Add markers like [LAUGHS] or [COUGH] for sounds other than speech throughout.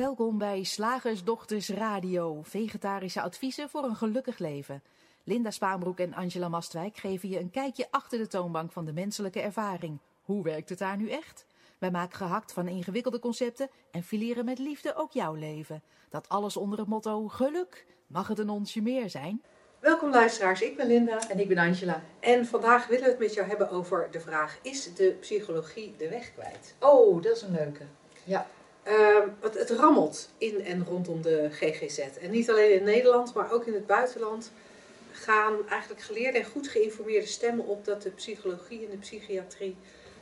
Welkom bij Slagersdochters Radio, vegetarische adviezen voor een gelukkig leven. Linda Spaanbroek en Angela Mastwijk geven je een kijkje achter de toonbank van de menselijke ervaring. Hoe werkt het daar nu echt? Wij maken gehakt van ingewikkelde concepten en fileren met liefde ook jouw leven. Dat alles onder het motto geluk. Mag het een onsje meer zijn? Welkom luisteraars, ik ben Linda. En ik ben Angela. En vandaag willen we het met jou hebben over de vraag: is de psychologie de weg kwijt? Oh, dat is een leuke. Ja. Ehm, het, het rammelt in en rondom de GGZ. En niet alleen in Nederland, maar ook in het buitenland gaan eigenlijk geleerde en goed geïnformeerde stemmen op dat de psychologie en de psychiatrie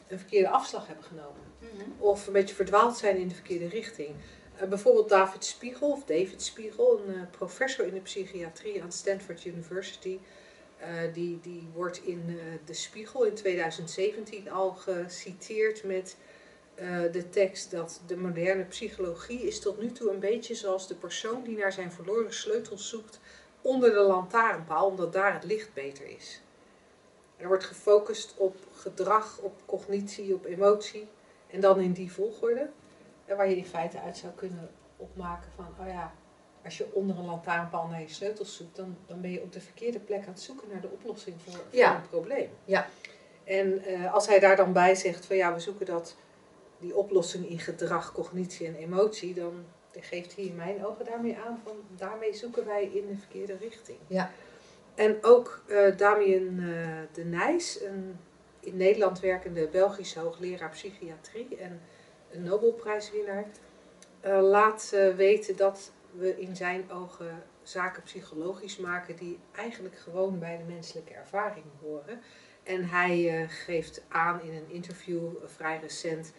een verkeerde afslag hebben genomen. Of een beetje verdwaald zijn in de verkeerde richting. Uh, bijvoorbeeld David Spiegel, of David Spiegel, een uh, professor in de psychiatrie aan Stanford University. Uh, die, die wordt in de Spiegel in 2017 al geciteerd met de tekst dat de moderne psychologie is tot nu toe een beetje zoals de persoon die naar zijn verloren sleutels zoekt onder de lantaarnpaal, omdat daar het licht beter is. Er wordt gefocust op gedrag, op cognitie, op emotie en dan in die volgorde. En waar je in feite uit zou kunnen opmaken van, oh ja, als je onder een lantaarnpaal naar je sleutels zoekt, dan, dan ben je op de verkeerde plek aan het zoeken naar de oplossing voor, voor Ja. een probleem. Ja. En eh, als hij daar dan bij zegt van ja, we zoeken dat, die oplossing in gedrag, cognitie en emotie, dan geeft hij in mijn ogen daarmee aan van daarmee zoeken wij in de verkeerde richting. Ja. En ook eh Damien eh, de Nijs, een in Nederland werkende Belgische hoogleraar psychiatrie en een Nobelprijswinnaar, eh, laat weten dat we in zijn ogen zaken psychologisch maken die eigenlijk gewoon bij de menselijke ervaring horen. En hij geeft aan in een interview vrij recent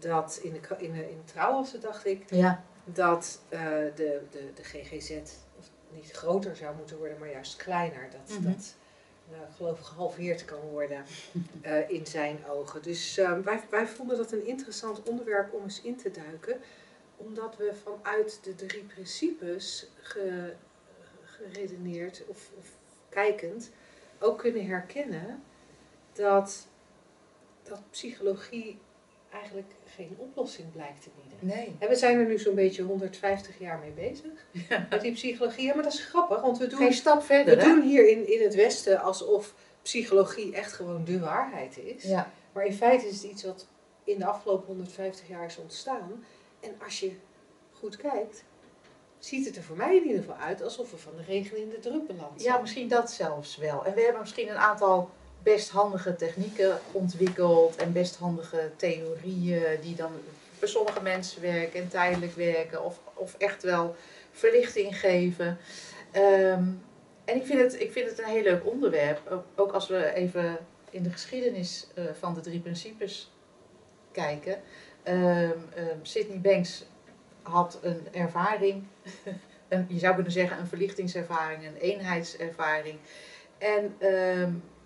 dat in de, in de, in de trouw was het, dacht ik, Ja. dat eh, de, de, de GGZ niet groter zou moeten worden, maar juist kleiner. Dat Mhm. dat nou, ik geloof ik gehalveerd kan worden [LAUGHS] eh, in zijn ogen. Dus eh, wij, wij vonden dat een interessant onderwerp om eens in te duiken, omdat we vanuit de drie principes ge- geredeneerd of, of kijkend ook kunnen herkennen dat, dat psychologie eigenlijk geen oplossing blijkt te bieden. Nee. En we zijn er nu zo'n beetje 150 jaar mee bezig met die psychologie. Ja, maar dat is grappig, want we doen, Geen stap we verder, hè? doen hier in, in het Westen alsof psychologie echt gewoon de waarheid is. Ja. Maar in feite is het iets wat in de afgelopen 150 jaar is ontstaan. En als je goed kijkt, ziet het er voor mij in ieder geval uit alsof we van de regen in de druppen land ja, misschien dat zelfs wel. En we hebben misschien een aantal best handige technieken ontwikkeld en best handige theorieën die dan bij sommige mensen werken en tijdelijk werken of, of echt wel verlichting geven. Ehm, en ik vind, het, ik vind het een heel leuk onderwerp, ook, als we even in de geschiedenis eh, van de drie principes kijken. Ehm ehm, Sydney Banks had een ervaring, [LAUGHS] je zou kunnen zeggen een verlichtingservaring, een eenheidservaring. En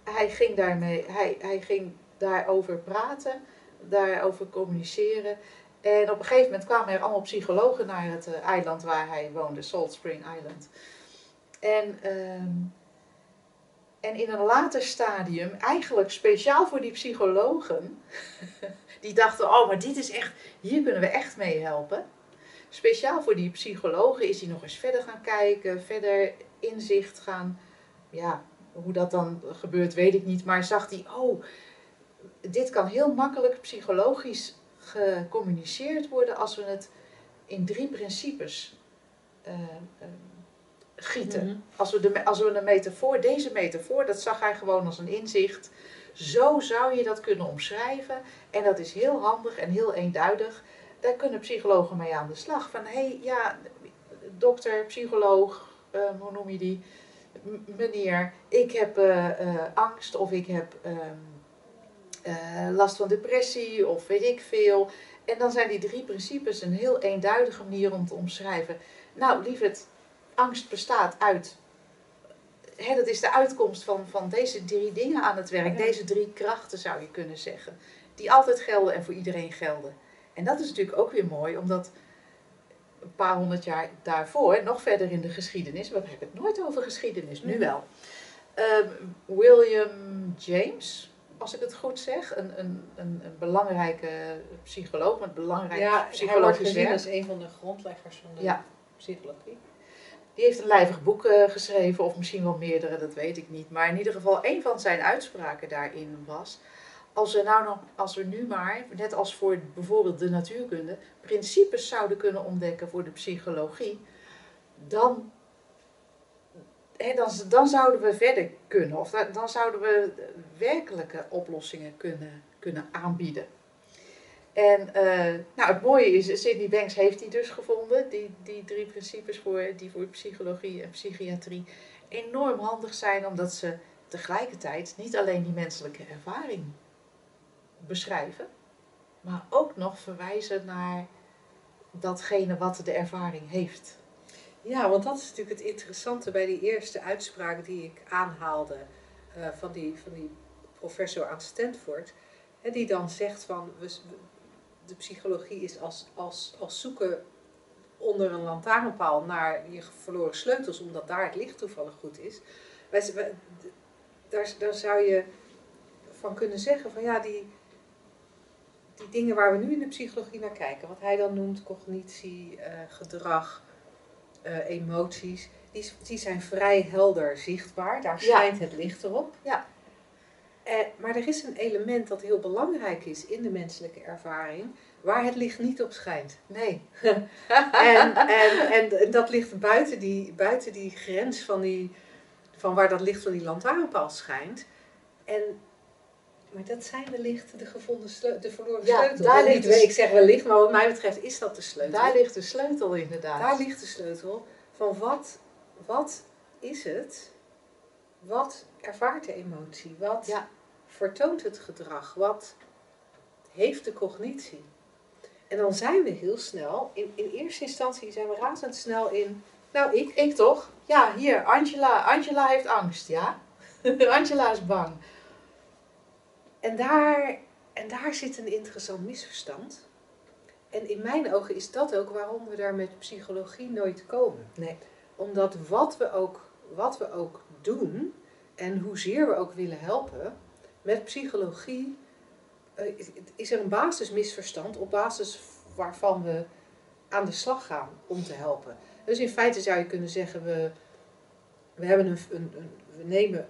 hij, ging daarmee, hij, hij ging daarover praten, daarover communiceren. En op een gegeven moment kwamen er allemaal psychologen naar het eh, eiland waar hij woonde, Salt Spring Island. En, ehm, en in een later stadium, eigenlijk speciaal voor die psychologen, [LAUGHS] die dachten, oh maar dit is echt, hier kunnen we echt mee helpen. Speciaal voor die psychologen is hij nog eens verder gaan kijken, verder inzicht gaan, ja, hoe dat dan gebeurt weet ik niet, maar zag hij, oh, dit kan heel makkelijk psychologisch gecommuniceerd worden als we het in drie principes eh, eh, gieten. Mhm. Als we, de, als we een metafoor, deze metafoor, dat zag hij gewoon als een inzicht. Zo zou je dat kunnen omschrijven. En dat is heel handig en heel eenduidig. Daar kunnen psychologen mee aan de slag. Van hé, hey, ja, dokter, psycholoog, eh, hoe noem je die? Meneer, ik heb eh, eh, angst of ik heb ehm, eh, last van depressie of weet ik veel. En dan zijn die drie principes een heel eenduidige manier om te omschrijven. Nou, lieverd, angst bestaat uit. Hè, dat is de uitkomst van, van deze drie dingen aan het werk. Ja. Deze drie krachten zou je kunnen zeggen. Die altijd gelden en voor iedereen gelden. En dat is natuurlijk ook weer mooi, omdat een paar honderd jaar daarvoor, nog verder in de geschiedenis, we hebben het nooit over geschiedenis, nu Mhm. wel. Ehm, William James, als ik het goed zeg, een, een, een, een belangrijke psycholoog met belangrijk Ja, hij wordt psychologisch gezien werk. als een van de grondleggers van de Ja. psychologie. Die heeft een lijvig boek eh, geschreven, of misschien wel meerdere, dat weet ik niet. Maar in ieder geval, een van zijn uitspraken daarin was. Als we, nou nog, als we nu maar, net als voor bijvoorbeeld de natuurkunde, principes zouden kunnen ontdekken voor de psychologie, dan, hè, dan, dan zouden we verder kunnen. Of dan, zouden we werkelijke oplossingen kunnen, kunnen aanbieden. En eh, nou, het mooie is, Sidney Banks heeft die dus gevonden, die, die drie principes voor, die voor psychologie en psychiatrie enorm handig zijn, omdat ze tegelijkertijd niet alleen die menselijke ervaring beschrijven, maar ook nog verwijzen naar datgene wat de ervaring heeft. Ja, want dat is natuurlijk het interessante bij die eerste uitspraak die ik aanhaalde eh, van, die, van die professor aan Stanford. Hè, die dan zegt van we, de psychologie is als, als, als zoeken onder een lantaarnpaal naar je verloren sleutels, omdat daar het licht toevallig goed is. Wij, daar, daar zou je van kunnen zeggen van ja, die, die dingen waar we nu in de psychologie naar kijken, wat hij dan noemt cognitie, eh, gedrag, eh, emoties, die, die zijn vrij helder zichtbaar. Daar Ja. schijnt het licht erop. Ja. Eh, maar er is een element dat heel belangrijk is in de menselijke ervaring, waar het licht niet op schijnt. Nee. [LAUGHS] En, en, en dat ligt buiten die, buiten die grens van, die, van waar dat licht van die lantaarnpaal schijnt. En, maar dat zijn wellicht de gevonden de verloren Ja, sleutels. daar Wel ligt niet, ik zeg wellicht, maar wat mij betreft is dat de sleutel. Daar ligt de sleutel inderdaad. Daar ligt de sleutel van wat, wat is het? Wat ervaart de emotie? Wat Ja. vertoont het gedrag? Wat heeft de cognitie? En dan zijn we heel snel, in, in eerste instantie zijn we razendsnel in, nou ik, Ik toch? Ja, hier, Angela. Angela heeft angst, ja? [LAUGHS] Angela is bang. En daar, en daar zit een interessant misverstand. En in mijn ogen is dat ook waarom we daar met psychologie nooit komen. Nee. Omdat wat we ook, wat we ook doen en hoezeer we ook willen helpen, met psychologie eh, is- is er een basismisverstand op basis waarvan we aan de slag gaan om te helpen. Dus in feite zou je kunnen zeggen, we, we, hebben een, een, een, we nemen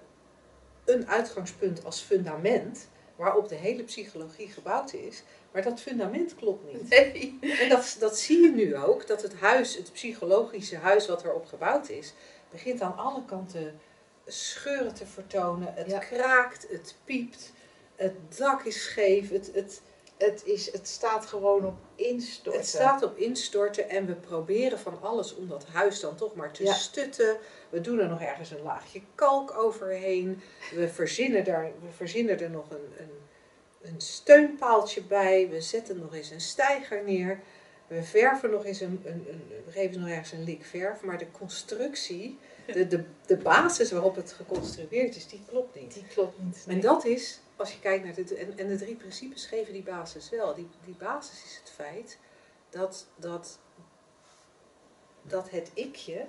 een uitgangspunt als fundament waarop de hele psychologie gebouwd is, maar dat fundament klopt niet. [LAUGHS] Nee. En dat, dat zie je nu ook, dat het huis, het psychologische huis wat erop gebouwd is, begint aan alle kanten scheuren te vertonen. Het Ja. kraakt, het piept, het dak is scheef, het, het, Het, is, het staat gewoon op instorten. het staat op instorten en we proberen van alles om dat huis dan toch maar te Ja. stutten. We doen er nog ergens een laagje kalk overheen. We verzinnen er, we verzinnen er nog een, een, een steunpaaltje bij. We zetten nog eens een steiger neer. We verven nog eens een, een, een we geven nog ergens een lik verf. Maar de constructie, de, de, de basis waarop het geconstrueerd is, die klopt niet. Die klopt niet. En dat is, als je kijkt naar de, en, en de drie principes geven die basis wel. Die, die basis is het feit dat, dat, dat het ikje,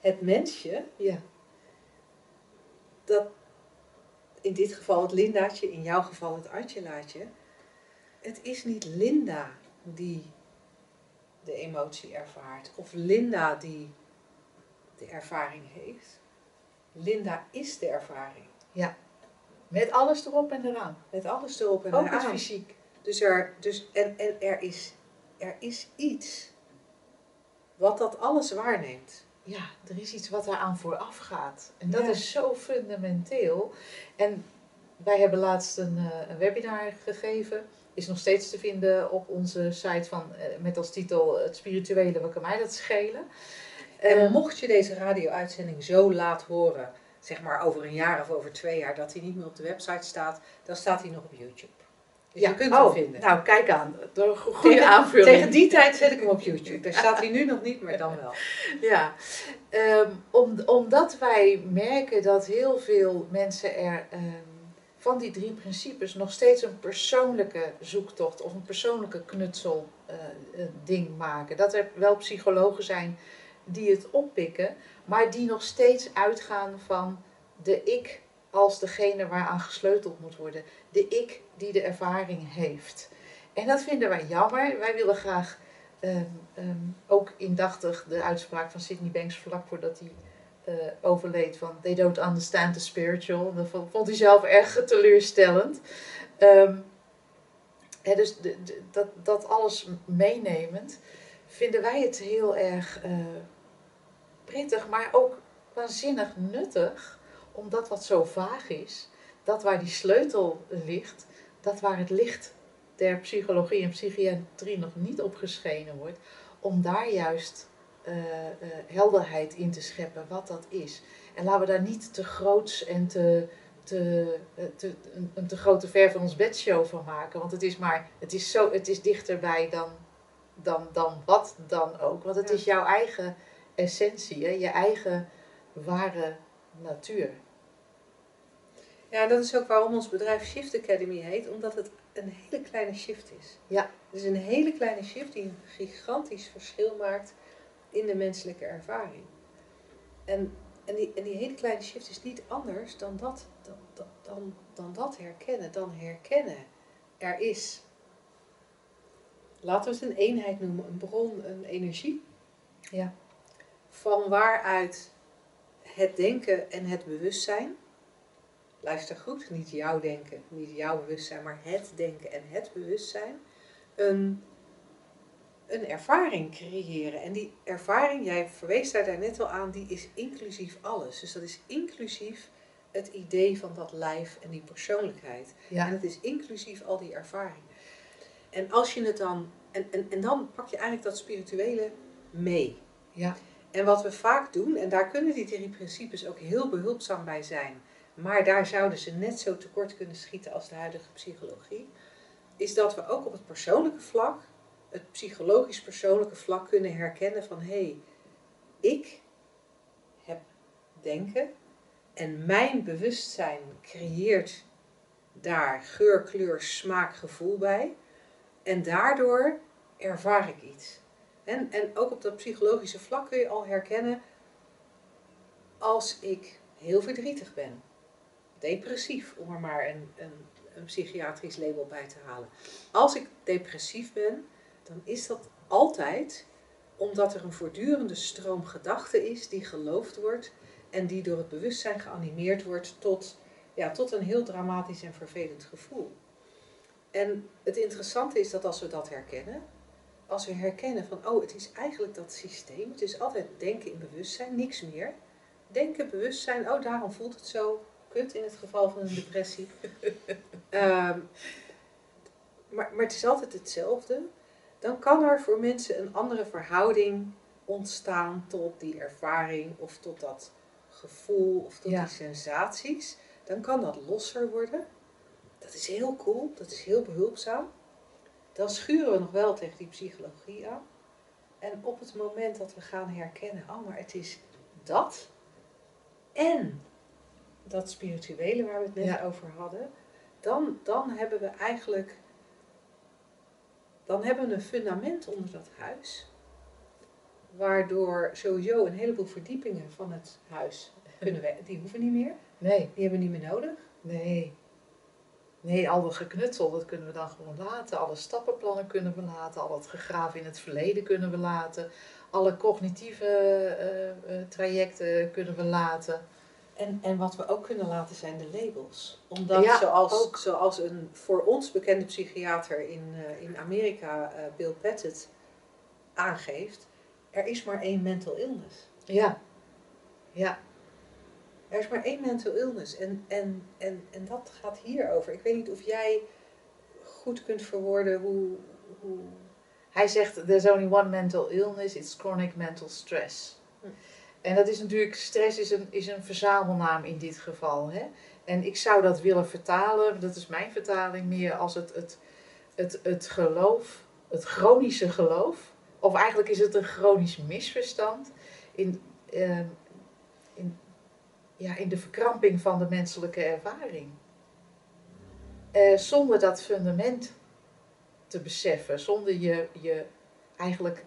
het mensje, Ja. dat in dit geval het Lindaatje, in jouw geval het Angelaatje, het is niet Linda die de emotie ervaart of Linda die de ervaring heeft. Linda is de ervaring. Met alles erop en eraan. Met alles erop en Ook het eraan. fysiek. Dus, er, dus en, en er, is, er is iets wat dat alles waarneemt. Ja, er is iets wat daaraan vooraf gaat. En dat Ja. is zo fundamenteel. En wij hebben laatst een, eh, een webinar gegeven. Is nog steeds te vinden op onze site van, eh, met als titel Het spirituele, wat kan mij dat schelen? En Ehm, mocht je deze radio-uitzending zo laat horen, zeg maar over een jaar of over twee jaar, dat hij niet meer op de website staat, dan staat hij nog op YouTube. Dus ja, je kunt oh, hem vinden. Nou, kijk aan. Een goede tegen, aanvulling. tegen die tijd zet ik hem op YouTube. Daar staat hij nu nog niet, maar dan wel. [LAUGHS] Ja, Ehm, om, omdat wij merken dat heel veel mensen er ehm, van die drie principes nog steeds een persoonlijke zoektocht of een persoonlijke knutsel eh, eh, ding maken. Dat er wel psychologen zijn die het oppikken, maar die nog steeds uitgaan van de ik als degene waaraan gesleuteld moet worden. De ik die de ervaring heeft. En dat vinden wij jammer. Wij willen graag ehm, ehm, ook indachtig de uitspraak van Sidney Banks vlak voordat hij uh, overleed van They don't understand the spiritual. Dat vond, hij zelf erg teleurstellend. Um, dus de, dat, dat alles meenemend vinden wij het heel erg uh, prettig, maar ook waanzinnig nuttig, omdat wat zo vaag is, dat waar die sleutel ligt, dat waar het licht der psychologie en psychiatrie nog niet opgeschenen wordt, om daar juist uh, uh, helderheid in te scheppen wat dat is. En laten we daar niet te groots en te, te, te, een, een te grote ver van ons bedshow van maken. Want het is maar, het is, zo, het is dichterbij dan, dan, dan wat dan ook. Want het is jouw eigen essentie, hè? je eigen ware natuur. Ja, dat is ook waarom ons bedrijf Shift Academy heet, omdat het een hele kleine shift is. Ja. Het is een hele kleine shift die een gigantisch verschil maakt in de menselijke ervaring. En, en, die, en die hele kleine shift is niet anders dan dat, dan, dan, dan dat herkennen. Dan herkennen. Er is, laten we het een eenheid noemen, een bron, een energie. Ja. Van waaruit het denken en het bewustzijn, luister goed, niet jouw denken, niet jouw bewustzijn, maar het denken en het bewustzijn, een, een ervaring creëren. En die ervaring, jij verwees daar net al aan, die is inclusief alles. Dus dat is inclusief het idee van dat lijf en die persoonlijkheid. Ja. En het is inclusief al die ervaringen. En als je het dan, en, en, en dan pak je eigenlijk dat spirituele mee. Ja. En wat we vaak doen, en daar kunnen die drie principes ook heel behulpzaam bij zijn, maar daar zouden ze net zo tekort kunnen schieten als de huidige psychologie, is dat we ook op het persoonlijke vlak, het psychologisch persoonlijke vlak kunnen herkennen van hé, hey, ik heb denken en mijn bewustzijn creëert daar geur, kleur, smaak, gevoel bij en daardoor ervaar ik iets. En, en ook op dat psychologische vlak kun je al herkennen als ik heel verdrietig ben, depressief, om er maar een, een, een psychiatrisch label bij te halen. Als ik depressief ben, dan is dat altijd omdat er een voortdurende stroom gedachten is die geloofd wordt en die door het bewustzijn geanimeerd wordt tot, ja, tot een heel dramatisch en vervelend gevoel. En het interessante is dat als we dat herkennen, als we herkennen van, oh, het is eigenlijk dat systeem, het is altijd denken in bewustzijn, niks meer. Denken, bewustzijn, oh, daarom voelt het zo kut in het geval van een depressie. um, [LAUGHS] maar, maar het is altijd hetzelfde. Dan kan er voor mensen een andere verhouding ontstaan tot die ervaring of tot dat gevoel of tot Ja. die sensaties. Dan kan dat losser worden. Dat is heel cool, dat is heel behulpzaam. Dan schuren we nog wel tegen die psychologie aan. En op het moment dat we gaan herkennen, oh maar het is dat en dat spirituele waar we het net Ja. over hadden, dan, dan hebben we eigenlijk dan hebben we een fundament onder dat huis, waardoor sowieso een heleboel verdiepingen van het huis kunnen we, die hoeven niet meer, Nee, die hebben we niet meer nodig. nee. Nee, al dat geknutsel, dat kunnen we dan gewoon laten. Alle stappenplannen kunnen we laten. Al het gegraven in het verleden kunnen we laten. Alle cognitieve eh, eh, trajecten kunnen we laten. En, en wat we ook kunnen laten zijn de labels. Omdat Ja, zoals, ook. zoals een voor ons bekende psychiater in, eh, in Amerika, Bill Pettit, aangeeft, er is maar één mental illness. Ja, ja, Er is maar één mental illness. En, en, en, en dat gaat hierover. Ik weet niet of jij goed kunt verwoorden hoe. hoe Hij zegt, there's only one mental illness, it's chronic mental stress. Hm. En dat is natuurlijk, stress is een, is een verzamelnaam in dit geval. Hè? En ik zou dat willen vertalen, dat is mijn vertaling meer als het, het, het, het geloof, het chronische geloof. Of eigenlijk is het een chronisch misverstand in, eh, in, ja, in de verkramping van de menselijke ervaring. Eh, zonder dat fundament te beseffen, zonder je, je eigenlijk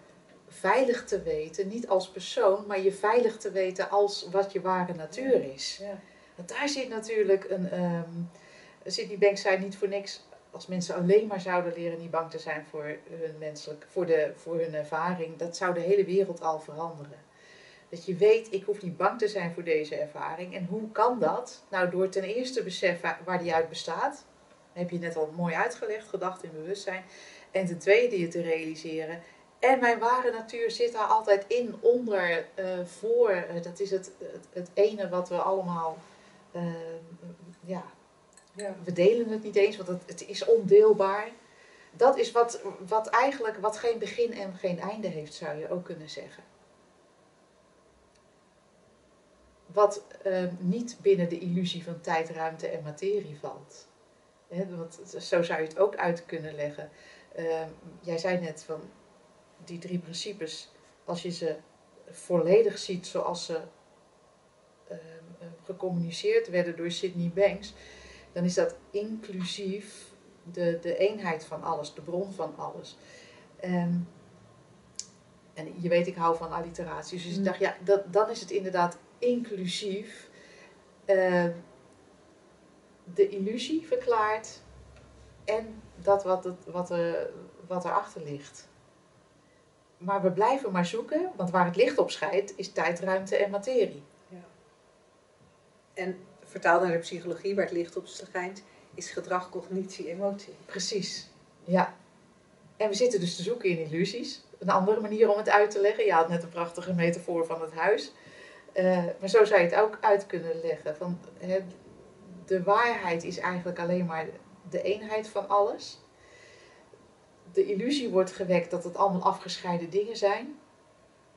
veilig te weten, niet als persoon, maar je veilig te weten als wat je ware natuur is. ja. Want daar zit natuurlijk een. Um, Sydney Banks zei niet voor niks. Als mensen alleen maar zouden leren niet bang te zijn voor hun menselijk, voor, de, voor hun ervaring, dat zou de hele wereld al veranderen. Dat je weet, ik hoef niet bang te zijn voor deze ervaring. En hoe kan dat? Nou, door ten eerste beseffen waar die uit bestaat. heb je net al mooi uitgelegd, gedacht in bewustzijn. En ten tweede je te realiseren. En mijn ware natuur zit daar altijd in, onder, uh, voor. Dat is het, het, het, ene wat we allemaal. Uh, ja, ja, we delen het niet eens, want het, het is ondeelbaar. Dat is wat, wat eigenlijk wat geen begin en geen einde heeft, zou je ook kunnen zeggen. Wat uh, niet binnen de illusie van tijd, ruimte en materie valt. He, want zo zou je het ook uit kunnen leggen. Uh, jij zei net van die drie principes, als je ze volledig ziet zoals ze uh, gecommuniceerd werden door Sydney Banks, dan is dat inclusief de, de eenheid van alles, de bron van alles. Um, en je weet, ik hou van alliteraties. Dus ik mm. dacht, ja, dat, dan is het inderdaad inclusief uh, de illusie verklaart en dat wat, het, wat, er, wat erachter ligt. Maar we blijven maar zoeken, want waar het licht op schijnt is tijd, ruimte en materie. Ja. En vertaald naar de psychologie, waar het licht op schijnt, is gedrag, cognitie, emotie. Precies, ja. En we zitten dus te zoeken in illusies. Een andere manier om het uit te leggen. Je had net een prachtige metafoor van het huis. Uh, maar zo zou je het ook uit kunnen leggen. Van, de waarheid is eigenlijk alleen maar de eenheid van alles. De illusie wordt gewekt dat het allemaal afgescheiden dingen zijn.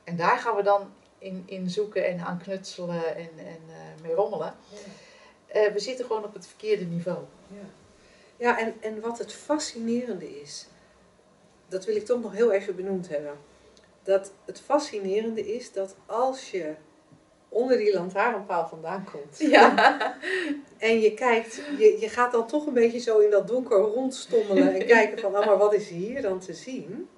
En daar gaan we dan in, in zoeken en aan knutselen en, en uh, mee rommelen. Ja. Uh, we zitten gewoon op het verkeerde niveau. Ja, ja en, en wat het fascinerende is, dat wil ik toch nog heel even benoemd hebben. Dat het fascinerende is dat als je onder die lantaarnpaal vandaan komt. Ja. en je kijkt, je, je gaat dan toch een beetje zo in dat donker rondstommelen en [LAUGHS] kijken van, oh, maar wat is hier dan te zien?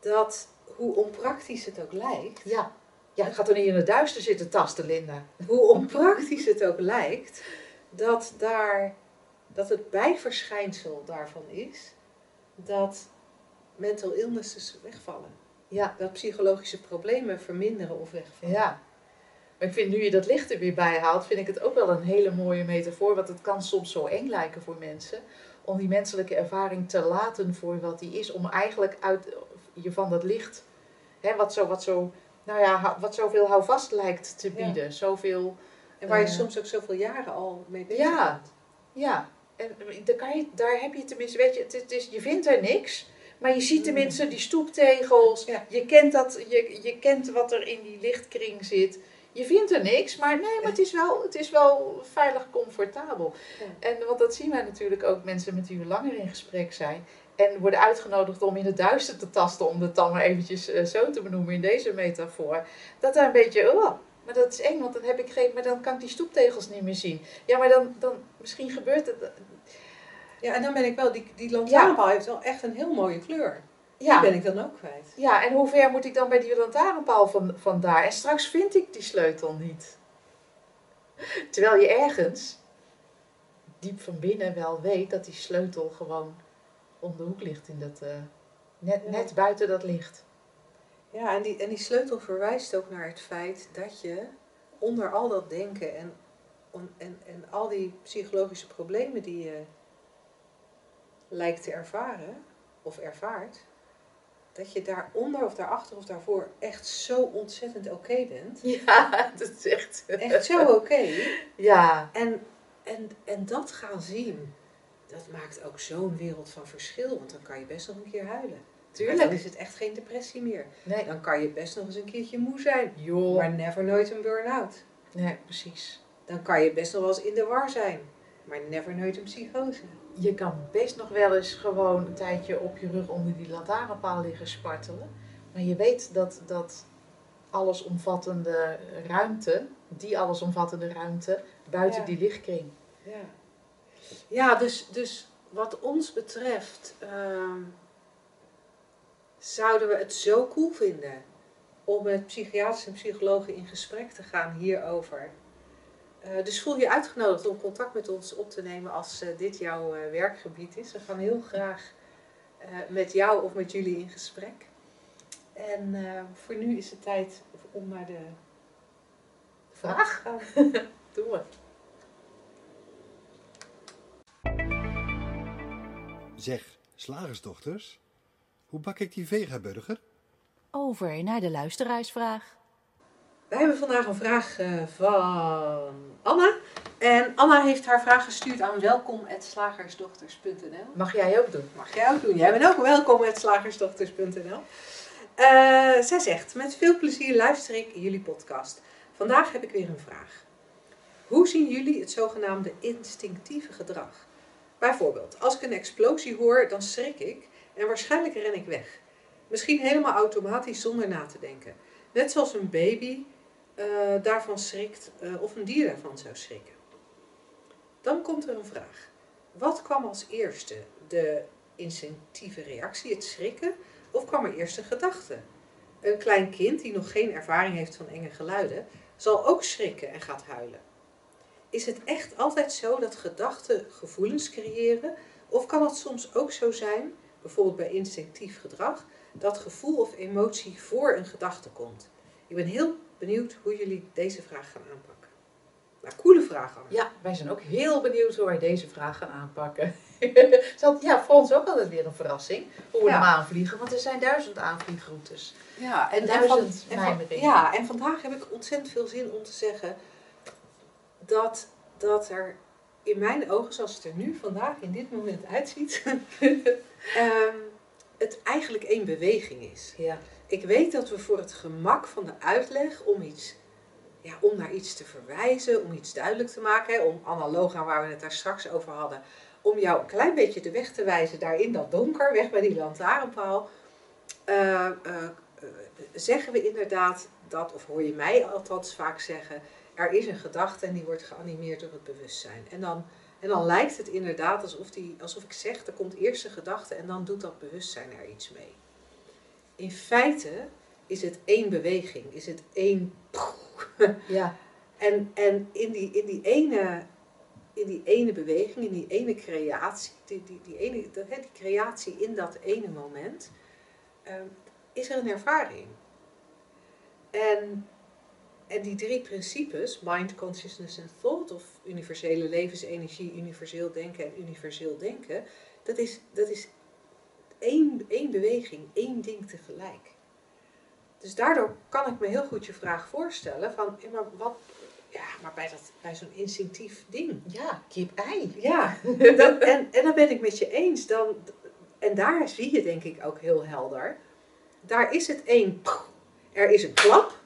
Dat, hoe onpraktisch het ook lijkt. Ja. Ja, ik ga toch niet in het duister zitten tasten, Linda. Hoe onpraktisch het ook lijkt, dat daar, dat het bijverschijnsel daarvan is, dat mental illnesses wegvallen. Ja. Dat psychologische problemen verminderen of wegvallen. Ja. Maar ik vind nu je dat licht er weer bij haalt, vind ik het ook wel een hele mooie metafoor. Want het kan soms zo eng lijken voor mensen. Om die menselijke ervaring te laten voor wat die is. Om eigenlijk uit je van dat licht, hè, wat, zo, wat, zo, nou ja, wat zoveel houvast lijkt te bieden. Ja. Zoveel, en waar je uh, soms ook zoveel jaren al mee bezig ja, bent. Ja, en daar, kan je, daar heb je tenminste, weet je, het, het is, je vindt er niks. Maar je ziet tenminste mm. die stoeptegels. Ja. Je, kent dat, je, je kent wat er in die lichtkring zit je vindt er niks, maar nee, maar het is wel, het is wel veilig comfortabel. En want dat zien wij natuurlijk ook mensen met wie we langer in gesprek zijn. En worden uitgenodigd om in het duister te tasten, om het dan maar eventjes uh, zo te benoemen in deze metafoor. Dat daar een beetje, oh, maar dat is eng, want dan heb ik geen, maar dan kan ik die stoeptegels niet meer zien. Ja, maar dan, dan misschien gebeurt het. Ja, en dan ben ik wel, die, die lantaarnpaal heeft wel echt een heel mooie kleur. Ja. Die ben ik dan ook kwijt. Ja, en hoe ver moet ik dan bij die lantaarnpaal van, vandaar? En straks vind ik die sleutel niet. Terwijl je ergens diep van binnen wel weet dat die sleutel gewoon om de hoek ligt in dat, uh, net, net buiten dat licht. Ja, en die, en die sleutel verwijst ook naar het feit dat je onder al dat denken en, en, en al die psychologische problemen die je lijkt te ervaren of ervaart, dat je daaronder of daarachter of daarvoor echt zo ontzettend oké bent. [LAUGHS] Ja, dat is echt... Echt zo oké. Ja. En, en, en dat gaan zien, dat maakt ook zo'n wereld van verschil. Want dan kan je best nog een keer huilen. Tuurlijk. dan is het echt geen depressie meer. Nee. Dan kan je best nog eens een keertje moe zijn. Joh. Maar never nooit een burn-out. Nee, precies. Dan kan je best nog wel eens in de war zijn. Maar never nooit een psychose je kan best nog wel eens gewoon een tijdje op je rug onder die lantaarnpaal liggen spartelen. Maar je weet dat, dat allesomvattende ruimte, die allesomvattende ruimte, buiten die lichtkring. Ja, ja dus, dus wat ons betreft uh, zouden we het zo cool vinden om met psychiaters en psychologen in gesprek te gaan hierover. Eh, dus voel je uitgenodigd om contact met ons op te nemen als eh, dit jouw eh, werkgebied is. We gaan heel graag eh, met jou of met jullie in gesprek. En eh, voor nu is het tijd om naar de Vraag? te gaan. [LAUGHS] Doen we. Zeg, slagersdochters, hoe bak ik die vegaburger? Over naar de luisteraarsvraag. Wij hebben vandaag een vraag eh, van Anna. En Anna heeft haar vraag gestuurd aan welkom.slagersdochters.nl. Mag jij ook doen? Mag jij ook doen. Jij bent ook welkom met slagersdochters.nl. Eh, zij zegt, met veel plezier luister ik jullie podcast. Vandaag heb ik weer een vraag. Hoe zien jullie het zogenaamde instinctieve gedrag? Bijvoorbeeld, als ik een explosie hoor, dan schrik ik en waarschijnlijk ren ik weg. Misschien helemaal automatisch zonder na te denken. Net zoals een baby eh, daarvan schrikt eh, of een dier daarvan zou schrikken. Dan komt er een vraag. Wat kwam als eerste? De instinctieve reactie, het schrikken, of kwam er eerst een gedachte? Een klein kind die nog geen ervaring heeft van enge geluiden, zal ook schrikken en gaat huilen. Is het echt altijd zo dat gedachten gevoelens creëren? Of kan het soms ook zo zijn, bijvoorbeeld bij instinctief gedrag, dat gevoel of emotie voor een gedachte komt? Ik ben heel benieuwd hoe jullie deze vraag gaan aanpakken. Nou, coole vraag, Anne. Ja, wij zijn ook heel benieuwd hoe wij deze vraag gaan aanpakken. [LAUGHS] Zal- ja, voor ons ook altijd weer een verrassing hoe we Ja. hem aanvliegen, want er zijn duizend aanvliegroutes. Ja, En en, en, van, duizend en, van- ja, en vandaag heb ik ontzettend veel zin om te zeggen dat, dat er in mijn ogen, zoals het er nu vandaag in dit moment uitziet, [LAUGHS] ehm, het eigenlijk één beweging is. Ja. Ik weet dat we voor het gemak van de uitleg om iets, ja, om naar iets te verwijzen, om iets duidelijk te maken, hè, om analoog aan waar we het daar straks over hadden, om jou een klein beetje de weg te wijzen daar in dat donker, weg bij die lantaarnpaal, eh, eh, eh, zeggen we inderdaad dat, of hoor je mij althans vaak zeggen, er is een gedachte en die wordt geanimeerd door het bewustzijn. En dan, en dan lijkt het inderdaad alsof, die, alsof ik zeg, er komt eerst een gedachte en dan doet dat bewustzijn er iets mee. In feite is het één beweging, is het één... [LAUGHS] Ja. En, en in, die, in, die ene, in die ene beweging, in die ene creatie, die, die, die, ene, die creatie in dat ene moment, ehm, is er een ervaring. En, en die drie principes, mind, consciousness en thought, of universele levensenergie, universeel denken en universeel denken, dat is, dat is één, één beweging, één ding tegelijk. Dus daardoor kan ik me heel goed je vraag voorstellen van, ja, maar wat, ja, maar bij, dat, bij zo'n instinctief ding. Ja, kip-ei. Ja, [LAUGHS] dat, en, en dan ben ik met je eens. Dan, en daar zie je denk ik ook heel helder. Daar is het één, er is een klap,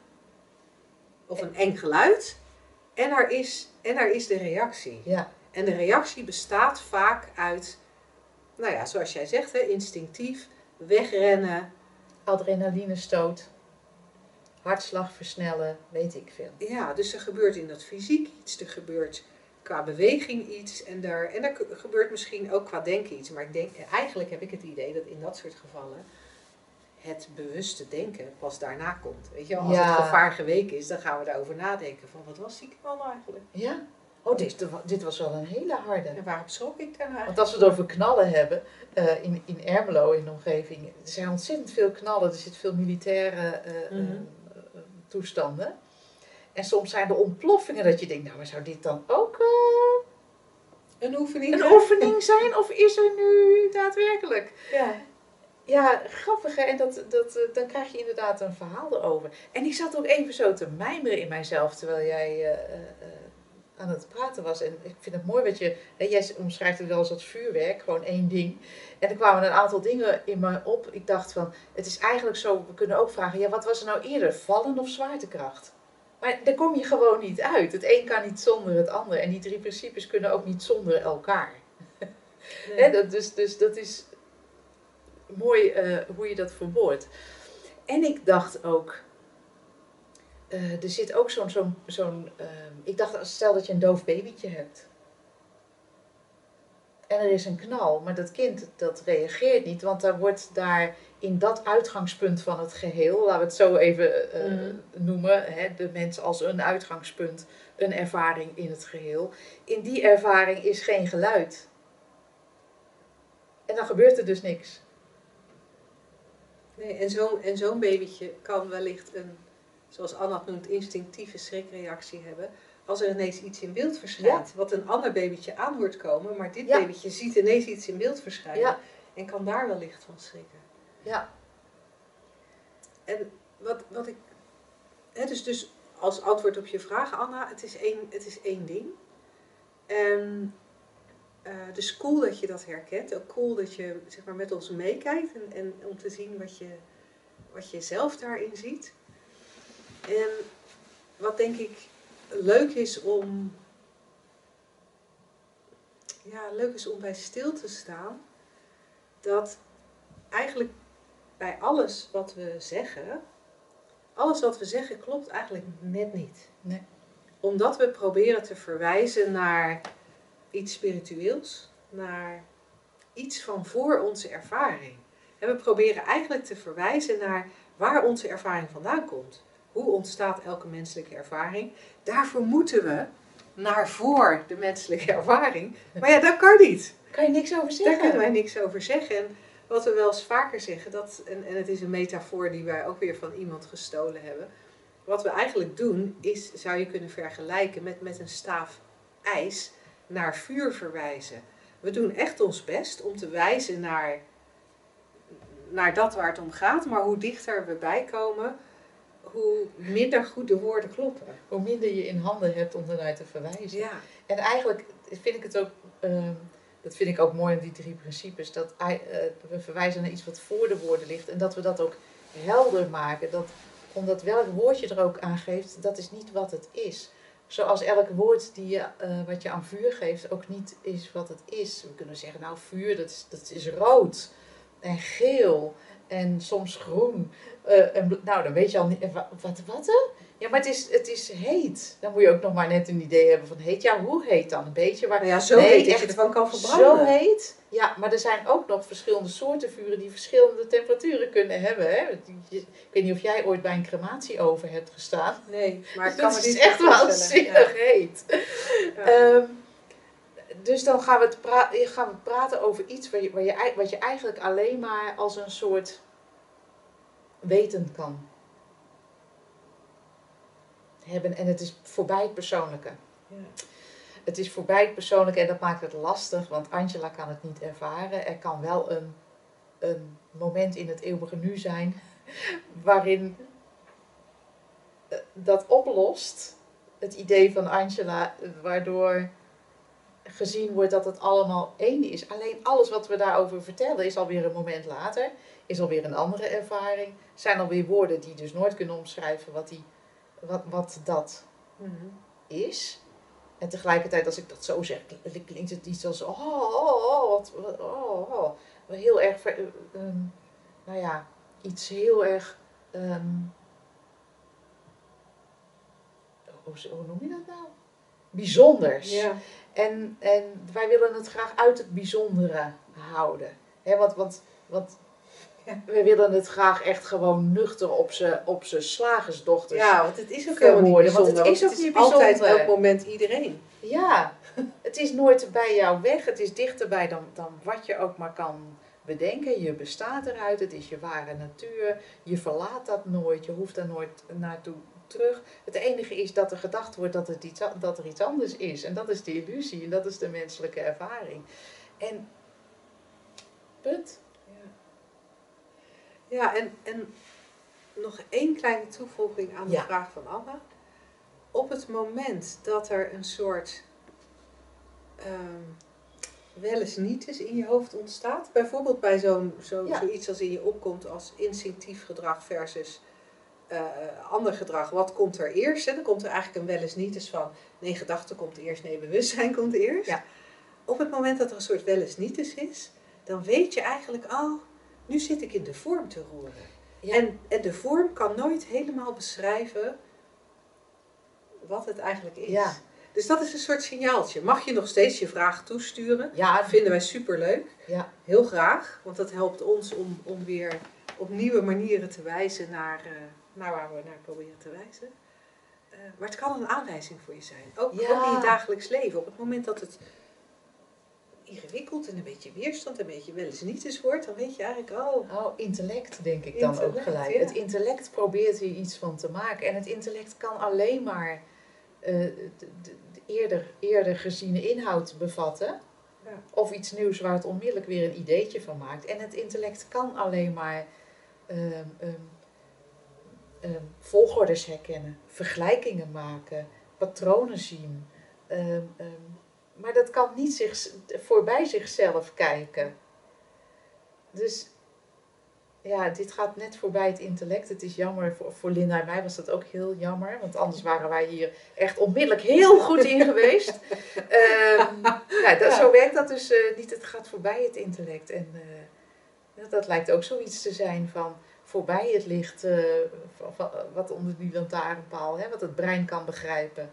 of een eng geluid, en er is, en er is de reactie. Ja. En de reactie bestaat vaak uit, nou ja, zoals jij zegt, hè, instinctief, wegrennen. Adrenaline stoot. Hartslag versnellen, weet ik veel. Ja, dus er gebeurt in dat fysiek iets, er gebeurt qua beweging iets en er, en er gebeurt misschien ook qua denken iets. Maar ik denk, eigenlijk heb ik het idee dat in dat soort gevallen het bewuste denken pas daarna komt. Weet je wel, als Ja. het gevaar geweken is, dan gaan we daarover nadenken van wat was die knal nou eigenlijk? Ja? Oh, dit, dit was wel een hele harde. En waarom schrok ik daarna? Want als we het over knallen hebben, eh, in, in Ermelo, in de omgeving, er zijn ontzettend veel knallen. Er zitten veel militaire eh, Mhm. eh, eh, toestanden. En soms zijn er ontploffingen dat je denkt, nou, maar zou dit dan ook Een oefening? een oefening zijn? Of is er nu daadwerkelijk? Ja. Ja, grappig hè? En dat, dat, dan krijg je inderdaad een verhaal erover. En ik zat ook even zo te mijmeren in mijzelf terwijl jij aan het praten was. En ik vind het mooi wat je, hè, jij omschrijft het wel als dat vuurwerk, gewoon één ding. En er kwamen een aantal dingen in me op. Ik dacht van, het is eigenlijk zo, we kunnen ook vragen, ja, wat was er nou eerder, vallen of zwaartekracht? Maar daar kom je gewoon niet uit. Het een kan niet zonder het ander. En die drie principes kunnen ook niet zonder elkaar. Hè, dat, dus, dus dat is mooi eh, hoe je dat verwoordt. En ik dacht ook, eh, er zit ook zo'n, zo'n, zo'n ehm, ik dacht, stel dat je een doof babytje hebt. en er is een knal, maar dat kind dat reageert niet, want daar wordt daar in dat uitgangspunt van het geheel, laten we het zo even eh, Mhm. noemen, hè, de mens als een uitgangspunt, een ervaring in het geheel. In die ervaring is geen geluid. En dan gebeurt er dus niks. Nee, en zo'n en zo'n babytje kan wellicht een, zoals Anna het noemt, instinctieve schrikreactie hebben. Als er ineens iets in beeld verschijnt, wat een ander babytje aan hoort komen, maar dit Ja. babytje ziet ineens iets in beeld verschijnen Ja. en kan daar wellicht van schrikken. Ja. En wat, wat ik. Hè, dus, dus als antwoord op je vraag, Anna, het is één, het is één ding. En eh dus cool dat je dat herkent. Ook cool dat je zeg maar, met ons meekijkt en, en om te zien wat je, wat je zelf daarin ziet. En wat denk ik leuk is om. Ja, leuk is om bij stil te staan. Dat eigenlijk bij alles wat we zeggen, alles wat we zeggen klopt eigenlijk net niet. Nee. Omdat we proberen te verwijzen naar iets spiritueels, naar iets van voor onze ervaring. En we proberen eigenlijk te verwijzen naar waar onze ervaring vandaan komt. Hoe ontstaat elke menselijke ervaring? Daarvoor moeten we naar voor de menselijke [LAUGHS] ervaring. Maar ja, dat kan niet. Kan je niks over Daar zeggen? kunnen wij niks over zeggen. En wat we wel eens vaker zeggen, dat, en, en het is een metafoor die wij ook weer van iemand gestolen hebben. Wat we eigenlijk doen, is, zou je kunnen vergelijken met, met een staaf ijs naar vuur verwijzen. We doen echt ons best om te wijzen naar, naar dat waar het om gaat, maar hoe dichter we bij komen, hoe minder goed de woorden kloppen. Hoe minder je in handen hebt om ernaar te verwijzen. Ja, En eigenlijk vind ik het ook, ehm, dat vind ik ook mooi aan die drie principes, dat eh, we verwijzen naar iets wat voor de woorden ligt en dat we dat ook helder maken. Dat, omdat welk woordje er ook aan geeft, dat is niet wat het is. Zoals elk woord die je, eh, wat je aan vuur geeft ook niet is wat het is. We kunnen zeggen, nou vuur, dat is, dat is rood en geel en soms groen. Eh, en, nou, dan weet je al niet, eh, wa- wat, wat, hè? Ja, maar het is, het is heet. Dan moet je ook nog maar net een idee hebben van heet. Ja, hoe heet dan? Een beetje waar nou ja zo Nee, heet dat je echt ervan kan zo verbranden. heet. Ja, maar er zijn ook nog verschillende soorten vuren die verschillende temperaturen kunnen hebben. Hè? Ik weet niet of jij ooit bij een crematieoven hebt gestaan. Nee, maar Dus [LAUGHS] dat me is echt voorstellen. waanzinnig heet. Ja. Ehm, dus dan gaan we, het pra- gaan we praten over iets waar je, waar je, wat je eigenlijk alleen maar als een soort weten kan hebben. En het is voorbij het persoonlijke. Ja. Het is voorbij het persoonlijke en dat maakt het lastig, want Angela kan het niet ervaren. Er kan wel een, een moment in het eeuwige nu zijn [LAUGHS] waarin eh, dat oplost, het idee van Angela, eh, waardoor gezien wordt dat het allemaal één is. Alleen alles wat we daarover vertellen is alweer een moment later, is alweer een andere ervaring, zijn alweer woorden die dus nooit kunnen omschrijven wat, die, wat, wat dat Mhm. is. En tegelijkertijd, als ik dat zo zeg, kl- klinkt het iets als oh, oh, oh, wat, wat- oh, oh. Heel erg, eh, ehm, nou ja, iets heel erg, ehm, hoe, hoe noem je dat nou? Bijzonders. Ja. En, en wij willen het graag uit het bijzondere houden. Hè, want, want, want Ja. [LAUGHS] we willen het graag echt gewoon nuchter op z'n op slagersdochters Ja, want het is ook niet verwoorden, want het is ook niet altijd bijzonder. elk moment iedereen. Ja, het is nooit bij jou weg. Het is dichterbij dan, dan wat je ook maar kan bedenken. Je bestaat eruit. Het is je ware natuur. Je verlaat dat nooit. Je hoeft daar nooit naartoe terug. Het enige is dat er gedacht wordt dat, het iets, dat er iets anders is. En dat is de illusie. En dat is de menselijke ervaring. En punt. Ja, en, en nog één kleine toevoeging aan de Ja. vraag van Anna. Op het moment dat er een soort ehm wel eens niet eens in je hoofd ontstaat, bijvoorbeeld bij zo'n zo, Ja. zoiets als in je opkomt als instinctief gedrag versus eh, ander gedrag, wat komt er eerst? Hè? Dan komt er eigenlijk een wel eens niet eens van, nee, gedachte komt eerst, nee, bewustzijn [LAUGHS] komt eerst. Ja. Op het moment dat er een soort wel eens niet eens is, dan weet je eigenlijk, oh, nu zit ik in de vorm te roeren. Ja. En, en de vorm kan nooit helemaal beschrijven wat het eigenlijk is. Ja. Dus dat is een soort signaaltje. Mag je nog steeds je vraag toesturen? Ja, Dat vinden wij superleuk. ja, Heel graag. Want dat helpt ons om, om weer op nieuwe manieren te wijzen naar, eh, naar waar we naar proberen te wijzen. Eh, maar het kan een aanwijzing voor je zijn. Ook, Ja. ook in je dagelijks leven. Op het moment dat het ingewikkeld en een beetje weerstand, een beetje wel eens niet eens wordt, dan weet je eigenlijk, oh, Oh, intellect denk ik dan ook gelijk. ja. Het intellect probeert hier iets van te maken. En het intellect kan alleen maar eh, de, de- de eerder, eerder geziene inhoud bevatten. Ja. Of iets nieuws waar het onmiddellijk weer een ideetje van maakt. En het intellect kan alleen maar ehm, ehm, ehm, volgordes herkennen, vergelijkingen maken, patronen zien. Ehm, ehm, maar dat kan niet zich, voorbij zichzelf kijken. Dus ja, dit gaat net voorbij het intellect. Het is jammer, voor, voor Linda en mij was dat ook heel jammer. Want anders waren wij hier echt onmiddellijk heel goed in geweest. [LAUGHS] Ja, dat, Zo werkt dat dus eh, niet. Het gaat voorbij het intellect. En eh, dat, dat lijkt ook zoiets te zijn van voorbij het licht, van- wat onder die lantaarnpaal, hè, wat het brein kan begrijpen.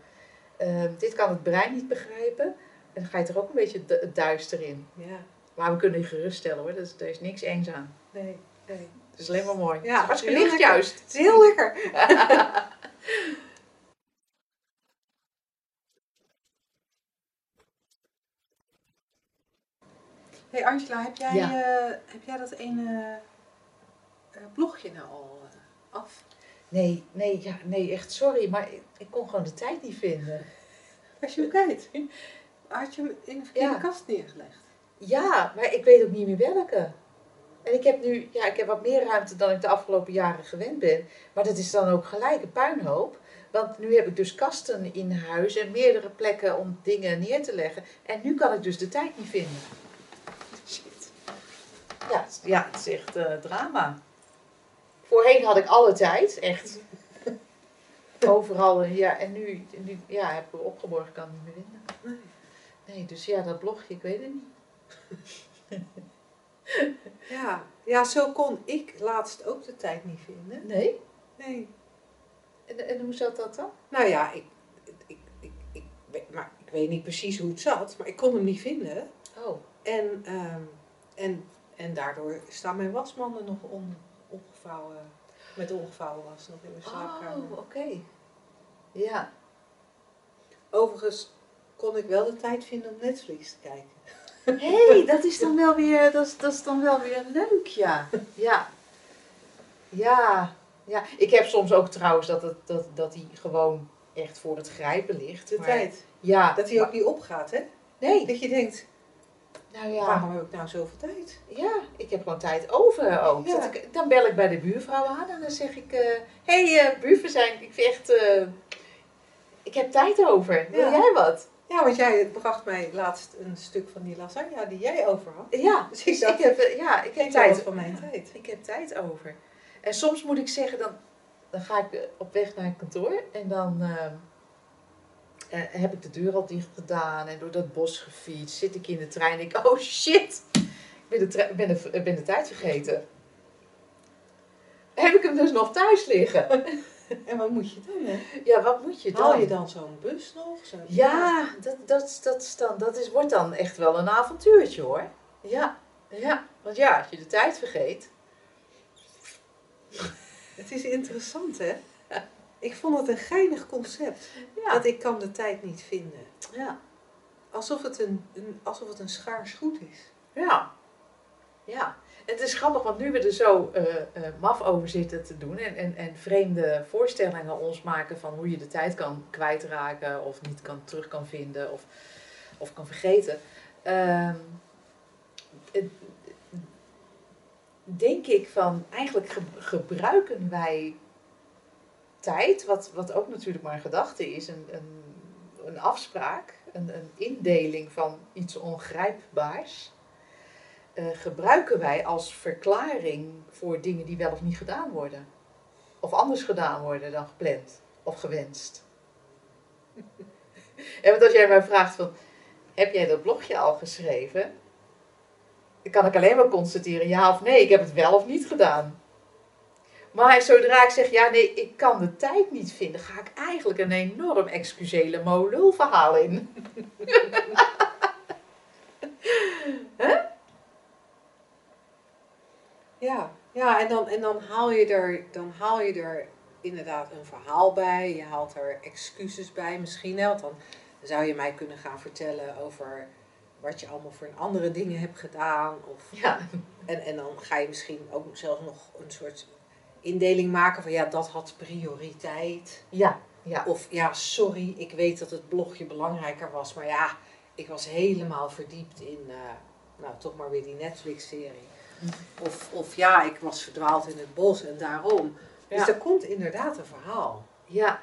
Ehm, dit kan het brein niet begrijpen. En dan ga je er ook een beetje du- duister in. ja, Maar we kunnen je geruststellen hoor, is, er is niks engs aan. nee, nee. Het is alleen maar mooi. Ja, hartstikke heel licht lekker. juist. Het is heel lekker. [LAUGHS] hey Angela, heb jij, Ja. eh, heb jij dat ene eh, blogje nou al eh, af? Nee, nee, ja, nee, echt sorry, maar ik, ik kon gewoon de tijd niet vinden. Was je hem kwijt? Had je hem in de verkeerde Ja. kast neergelegd? Ja, maar ik weet ook niet meer welke. En ik heb nu, ja, ik heb wat meer ruimte dan ik de afgelopen jaren gewend ben. Maar dat is dan ook gelijk een puinhoop. Want nu heb ik dus kasten in huis en meerdere plekken om dingen neer te leggen. En nu kan ik dus de tijd niet vinden. Shit. Ja, het is- ja het is echt eh, drama. Voorheen had ik alle tijd, echt. [LAUGHS] Overal, ja. En nu, nu ja, heb ik hem opgeborgen, kan het niet meer vinden. Nee. Nee, dus ja, dat blogje, ik weet het niet. [LAUGHS] Ja. ja, zo kon ik laatst ook de tijd niet vinden. Nee? Nee. En, en hoe zat dat dan? Nou ja, ik, ik, ik, ik, weet- maar ik weet niet precies hoe het zat, maar ik kon hem niet vinden. Oh, En, ehm, en, en daardoor staan mijn wasmanden nog on, ongevouwen, met ongevouwen was nog in mijn slaapkamer. oh oké. Ja. Overigens kon ik wel de tijd vinden om Netflix te kijken. Hé, [LAUGHS] hey, dat is dan wel weer, dat is, dat is dan wel weer leuk, ja. Ja. Ja. Ja. Ik heb soms ook trouwens dat, het, dat, dat die gewoon echt voor het grijpen ligt. De maar- tijd. Ja. Dat hij ook niet opgaat, hè? Nee. Dat je denkt, Nou ja. waarom heb ik nou zoveel tijd? Ja, ik heb gewoon tijd over ook. Ja. Ik, dan bel ik bij de buurvrouw aan en dan zeg ik... Hé, hey, eh, buurvrouw zijn, ik vind echt... eh, ik heb tijd over. Wil Ja. jij wat? Ja, want jij bracht mij laatst een stuk van die lasagne die jij over had. Ja, Dus ik heb, eh, ja, ik heb tijd van mijn tijd. Ik heb tijd over. En soms moet ik zeggen, dan, dan ga ik eh, op weg naar het kantoor en dan eh, heb ik de deur al dicht gedaan en door dat bos gefietst. Zit ik in de trein en denk ik, oh shit, ik ben de, ben de, ben de tijd vergeten. Heb ik hem dus nog thuis liggen? En wat moet je dan, hè? Ja, wat moet je dan? Haal je dan zo'n bus nog? Ja, dat, dat, dat, dan, dat is, wordt dan echt wel een avontuurtje hoor. Ja, ja. Want ja, als je de tijd vergeet. Het is interessant, hè? [LAUGHS] Ik vond het een geinig concept. Ja, Dat ik kan de tijd niet vinden. ja, Alsof het een, een, alsof het een schaars goed is. ja. Ja, het is grappig, want nu we er zo eh, eh, maf over zitten te doen en, en, en vreemde voorstellingen ons maken van hoe je de tijd kan kwijtraken of niet kan, terug kan vinden of, of kan vergeten. ehm, denk ik van, eigenlijk ge- gebruiken wij tijd, wat, wat ook natuurlijk maar een gedachte is, een, een, een afspraak, een, een indeling van iets ongrijpbaars, eh, gebruiken wij als verklaring voor dingen die wel of niet gedaan worden. Of anders gedaan worden dan gepland of gewenst. [LAUGHS] en want als jij mij vraagt van, heb jij dat blogje al geschreven? Dan kan ik alleen maar constateren ja of nee, ik heb het wel of niet gedaan. Maar zodra ik zeg, ja nee, ik kan de tijd niet vinden, ga ik eigenlijk een enorm excusele molul verhaal in. [LAUGHS] Ja, ja en, dan, en dan, haal je er, dan haal je er inderdaad een verhaal bij. Je haalt er excuses bij misschien. Hè, want dan zou je mij kunnen gaan vertellen over wat je allemaal voor andere dingen hebt gedaan. Of, Ja, en, en dan ga je misschien ook zelfs nog een soort indeling maken van ja, dat had prioriteit. ja, ja. Of ja, sorry, ik weet dat het blogje belangrijker was. Maar ja, ik was helemaal verdiept in, eh, nou toch maar weer die Netflix-serie. Of, of ja, ik was verdwaald in het bos en daarom. Dus Ja. er komt inderdaad een verhaal. Ja.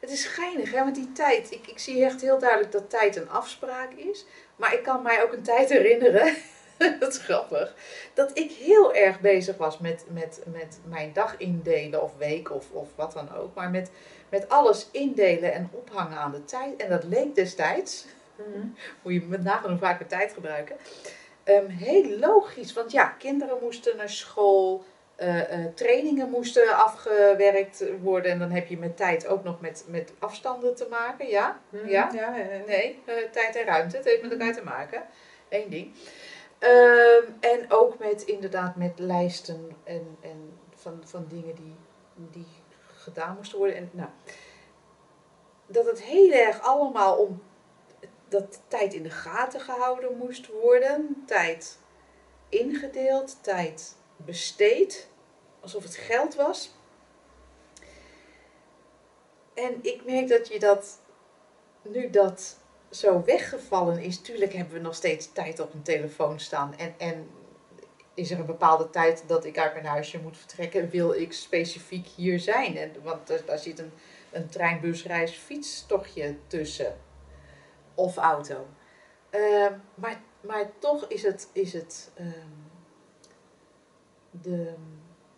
Het is geinig, hè? Want die tijd, ik, ik zie echt heel duidelijk dat tijd een afspraak is. Maar ik kan mij ook een tijd herinneren, [LAUGHS] dat is grappig, dat ik heel erg bezig was met, met, met mijn dag indelen of week of, of wat dan ook. Maar met, met alles indelen en ophangen aan de tijd. En dat leek destijds, [LAUGHS] moet je met nagenoeg vaker tijd gebruiken, ehm, heel logisch. Want ja, kinderen moesten naar school, eh, eh, trainingen moesten afgewerkt worden. En dan heb je met tijd ook nog met, met afstanden te maken. Ja? Mhm, Ja? ja, ja, ja. Nee, eh, tijd en ruimte. Het heeft met elkaar te maken. Eén ding. Ehm, en ook met inderdaad met lijsten en, en van, van dingen die, die gedaan moesten worden. En, nou, dat het heel erg allemaal om dat tijd in de gaten gehouden moest worden. Tijd ingedeeld, tijd besteed. Alsof het geld was. En ik merk dat je dat, nu dat zo weggevallen is, tuurlijk hebben we nog steeds tijd op een telefoon staan. En, en is er een bepaalde tijd dat ik uit mijn huisje moet vertrekken, wil ik specifiek hier zijn. En, want er, daar zit een, een trein, bus, reis, fietstochtje tussen. Of auto. Ehm, maar, maar toch is het, is het, ehm, de,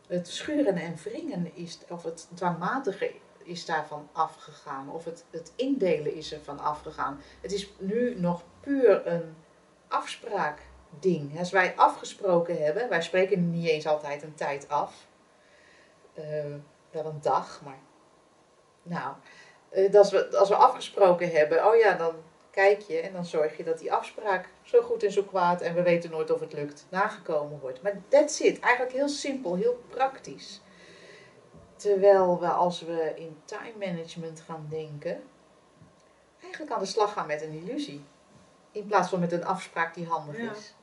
het schuren en wringen, is, of het dwangmatige is daarvan afgegaan. Of het, het indelen is ervan afgegaan. Het is nu nog puur een afspraakding. Als wij afgesproken hebben, wij spreken niet eens altijd een tijd af. Eh, wel een dag, maar. Nou, eh, als, we, als we afgesproken hebben, oh ja, dan kijk je en dan zorg je dat die afspraak zo goed en zo kwaad en we weten nooit of het lukt, nagekomen wordt. Maar that's it. Eigenlijk heel simpel, heel praktisch. Terwijl we als we in time management gaan denken, eigenlijk aan de slag gaan met een illusie. In plaats van met een afspraak die handig Ja. is.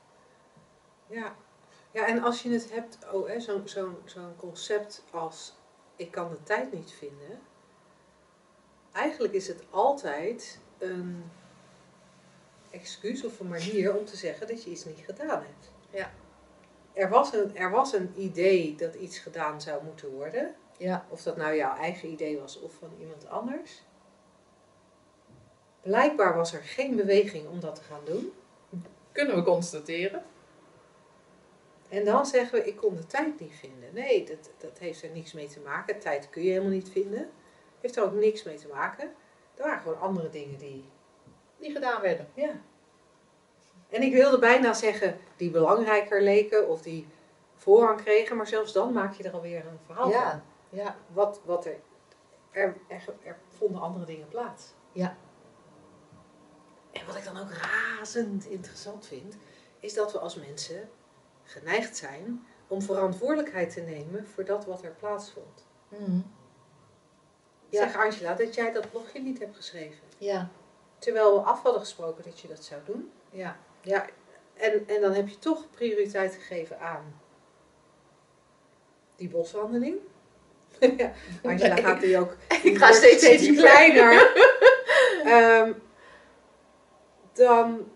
Ja. ja, en als je het hebt, oh, zo'n zo'n concept als ik kan de tijd niet vinden. Eigenlijk is het altijd een excuus of een manier om te zeggen dat je iets niet gedaan hebt. Ja. Er was een, er was een idee dat iets gedaan zou moeten worden. Ja. Of dat nou jouw eigen idee was of van iemand anders. Blijkbaar was er geen beweging om dat te gaan doen. Kunnen we constateren. En dan zeggen we, ik kon de tijd niet vinden. Nee, dat, dat heeft er niks mee te maken. Tijd kun je helemaal niet vinden. Heeft er ook niks mee te maken. Er waren gewoon andere dingen die... Die gedaan werden. Ja. En ik wilde bijna zeggen, die belangrijker leken of die voorrang kregen. Maar zelfs dan maak je er alweer een verhaal van. Ja. Wat, wat er, er, er... Er vonden andere dingen plaats. Ja. En wat ik dan ook razend interessant vind, is dat we als mensen geneigd zijn om verantwoordelijkheid te nemen voor dat wat er plaatsvond. Ja. Zeg Angela dat jij dat blogje niet hebt geschreven. Ja. Terwijl we af hadden gesproken dat je dat zou doen. Ja. Ja, en, en dan heb je toch prioriteit gegeven aan die boswandeling. Ja, Angela gaat die ook Ik ga steeds, steeds kleiner. Ehm, dan.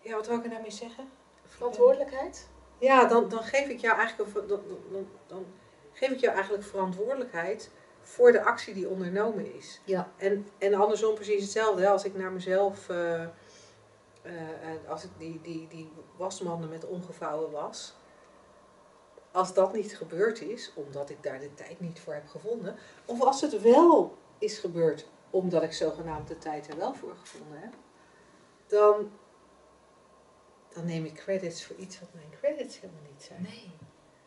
Ja, wat wil ik er nou mee zeggen? Verantwoordelijkheid? Ja, dan, dan geef ik jou eigenlijk dan, dan, dan, geef ik jou eigenlijk verantwoordelijkheid voor de actie die ondernomen is. Ja. En, en andersom precies hetzelfde. hè. Als ik naar mezelf, eh, als ik die, die, die wasmanden met omgevouwen was, als dat niet gebeurd is, omdat ik daar de tijd niet voor heb gevonden, of als het wel is gebeurd, omdat ik zogenaamd de tijd er wel voor gevonden heb, dan, dan neem ik credits voor iets wat mijn credits helemaal niet zijn. Nee.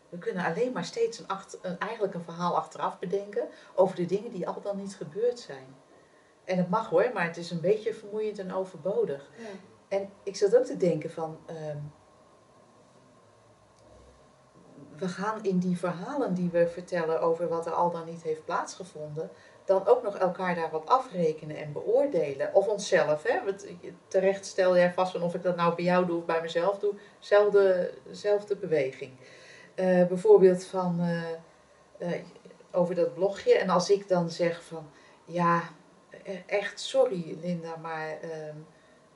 We kunnen alleen maar steeds een, achter, een, eigenlijk een verhaal achteraf bedenken over de dingen die al dan niet gebeurd zijn. En het mag hoor, maar het is een beetje vermoeiend en overbodig. Ja. En ik zat ook te denken van, ehm, we gaan in die verhalen die we vertellen over wat er al dan niet heeft plaatsgevonden, dan ook nog elkaar daarop afrekenen en beoordelen. Of onszelf, hè? Want terecht stel jij vast van of ik dat nou bij jou doe of bij mezelf doe, zelfde, beweging. Eh, bijvoorbeeld van, eh, eh, over dat blogje. En als ik dan zeg van, ja, e- echt sorry Linda, maar ehm,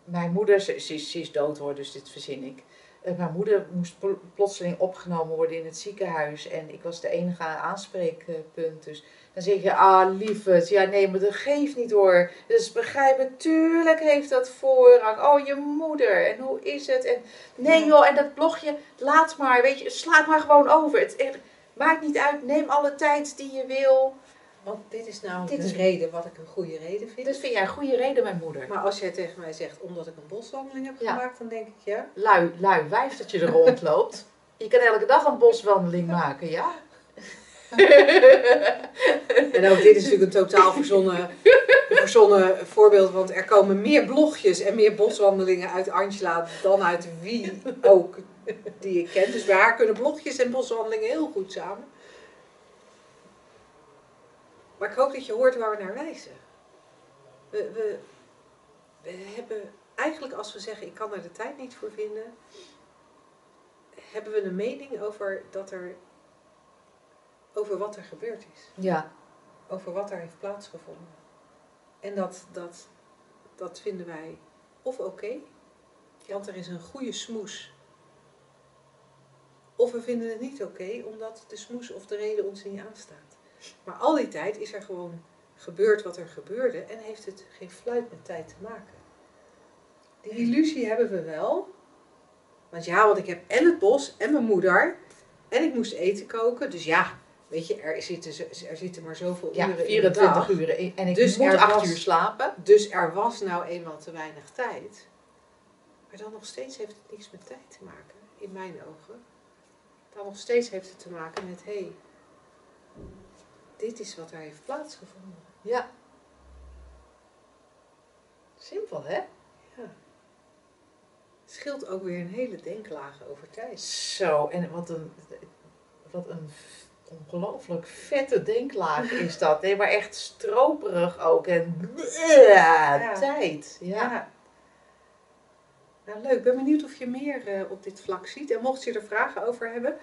mijn moeder, ze, ze is dood hoor, dus dit verzin ik. Eh, mijn moeder moest pl- plotseling opgenomen worden in het ziekenhuis en ik was de enige aanspreekpunt. Dus dan zeg je, ah lieverd, ja nee, maar dat geeft niet hoor. Dus begrijp het, tuurlijk heeft dat voorrang. Oh, je moeder, en hoe is het? En nee joh, en dat blogje, laat maar, weet je, slaat maar gewoon over. Het maakt niet uit, neem alle tijd die je wil. Want dit is namelijk Dit is- reden wat ik een goede reden vind. Dat vind jij een goede reden, mijn moeder. Maar als jij tegen mij zegt, omdat ik een boswandeling heb Ja. gemaakt, dan denk ik ja. Lui, lui wijf dat je er rondloopt. [LAUGHS] Je kan elke dag een boswandeling maken, ja? En ook dit is natuurlijk een totaal verzonnen, verzonnen voorbeeld, want er komen meer blogjes en meer boswandelingen uit Angela dan uit wie ook die ik ken. Dus bij haar kunnen blogjes en boswandelingen heel goed samen. Maar ik hoop dat je hoort waar we naar wijzen. We, we, we hebben eigenlijk als we zeggen ik kan er de tijd niet voor vinden, hebben we een mening over dat er over wat er gebeurd is Ja, over wat er heeft plaatsgevonden. En dat, dat, dat vinden wij of oké, want er is een goede smoes. Of we vinden het niet oké, omdat de smoes of de reden ons niet aanstaat. Maar al die tijd is er gewoon gebeurd wat er gebeurde en heeft het geen fluit met tijd te maken. Die illusie hebben we wel. Want ja, want ik heb en het bos en mijn moeder en ik moest eten koken. Dus ja, weet je, er zitten, er zitten maar zoveel ja uren in de 24 dag. uur. En ik Dus moet er 8 was- uur slapen. Dus er was nou eenmaal te weinig tijd. Maar dan nog steeds heeft het niks met tijd te maken, in mijn ogen. Dan nog steeds heeft het te maken met, hé, hey, dit is wat er heeft plaatsgevonden. Ja. Simpel, hè? Ja. Het scheelt ook weer een hele denklaag over tijd. Zo, en wat een, wat een ongelooflijk vette denklaag is [LAUGHS] dat. Nee, maar echt stroperig ook. En ja, tijd. Ja. Nou, leuk. Ik ben benieuwd of je meer eh, op dit vlak ziet. En mocht je er vragen over hebben,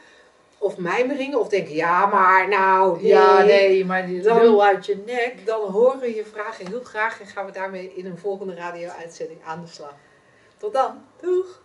of mijmeringen, of denken, ja, maar nou, nee, Ja, nee, maar die Dan- lul uit je nek. Dan horen we je vragen heel graag en gaan we daarmee in een volgende radio-uitzending aan de slag. Tot dan. Doeg!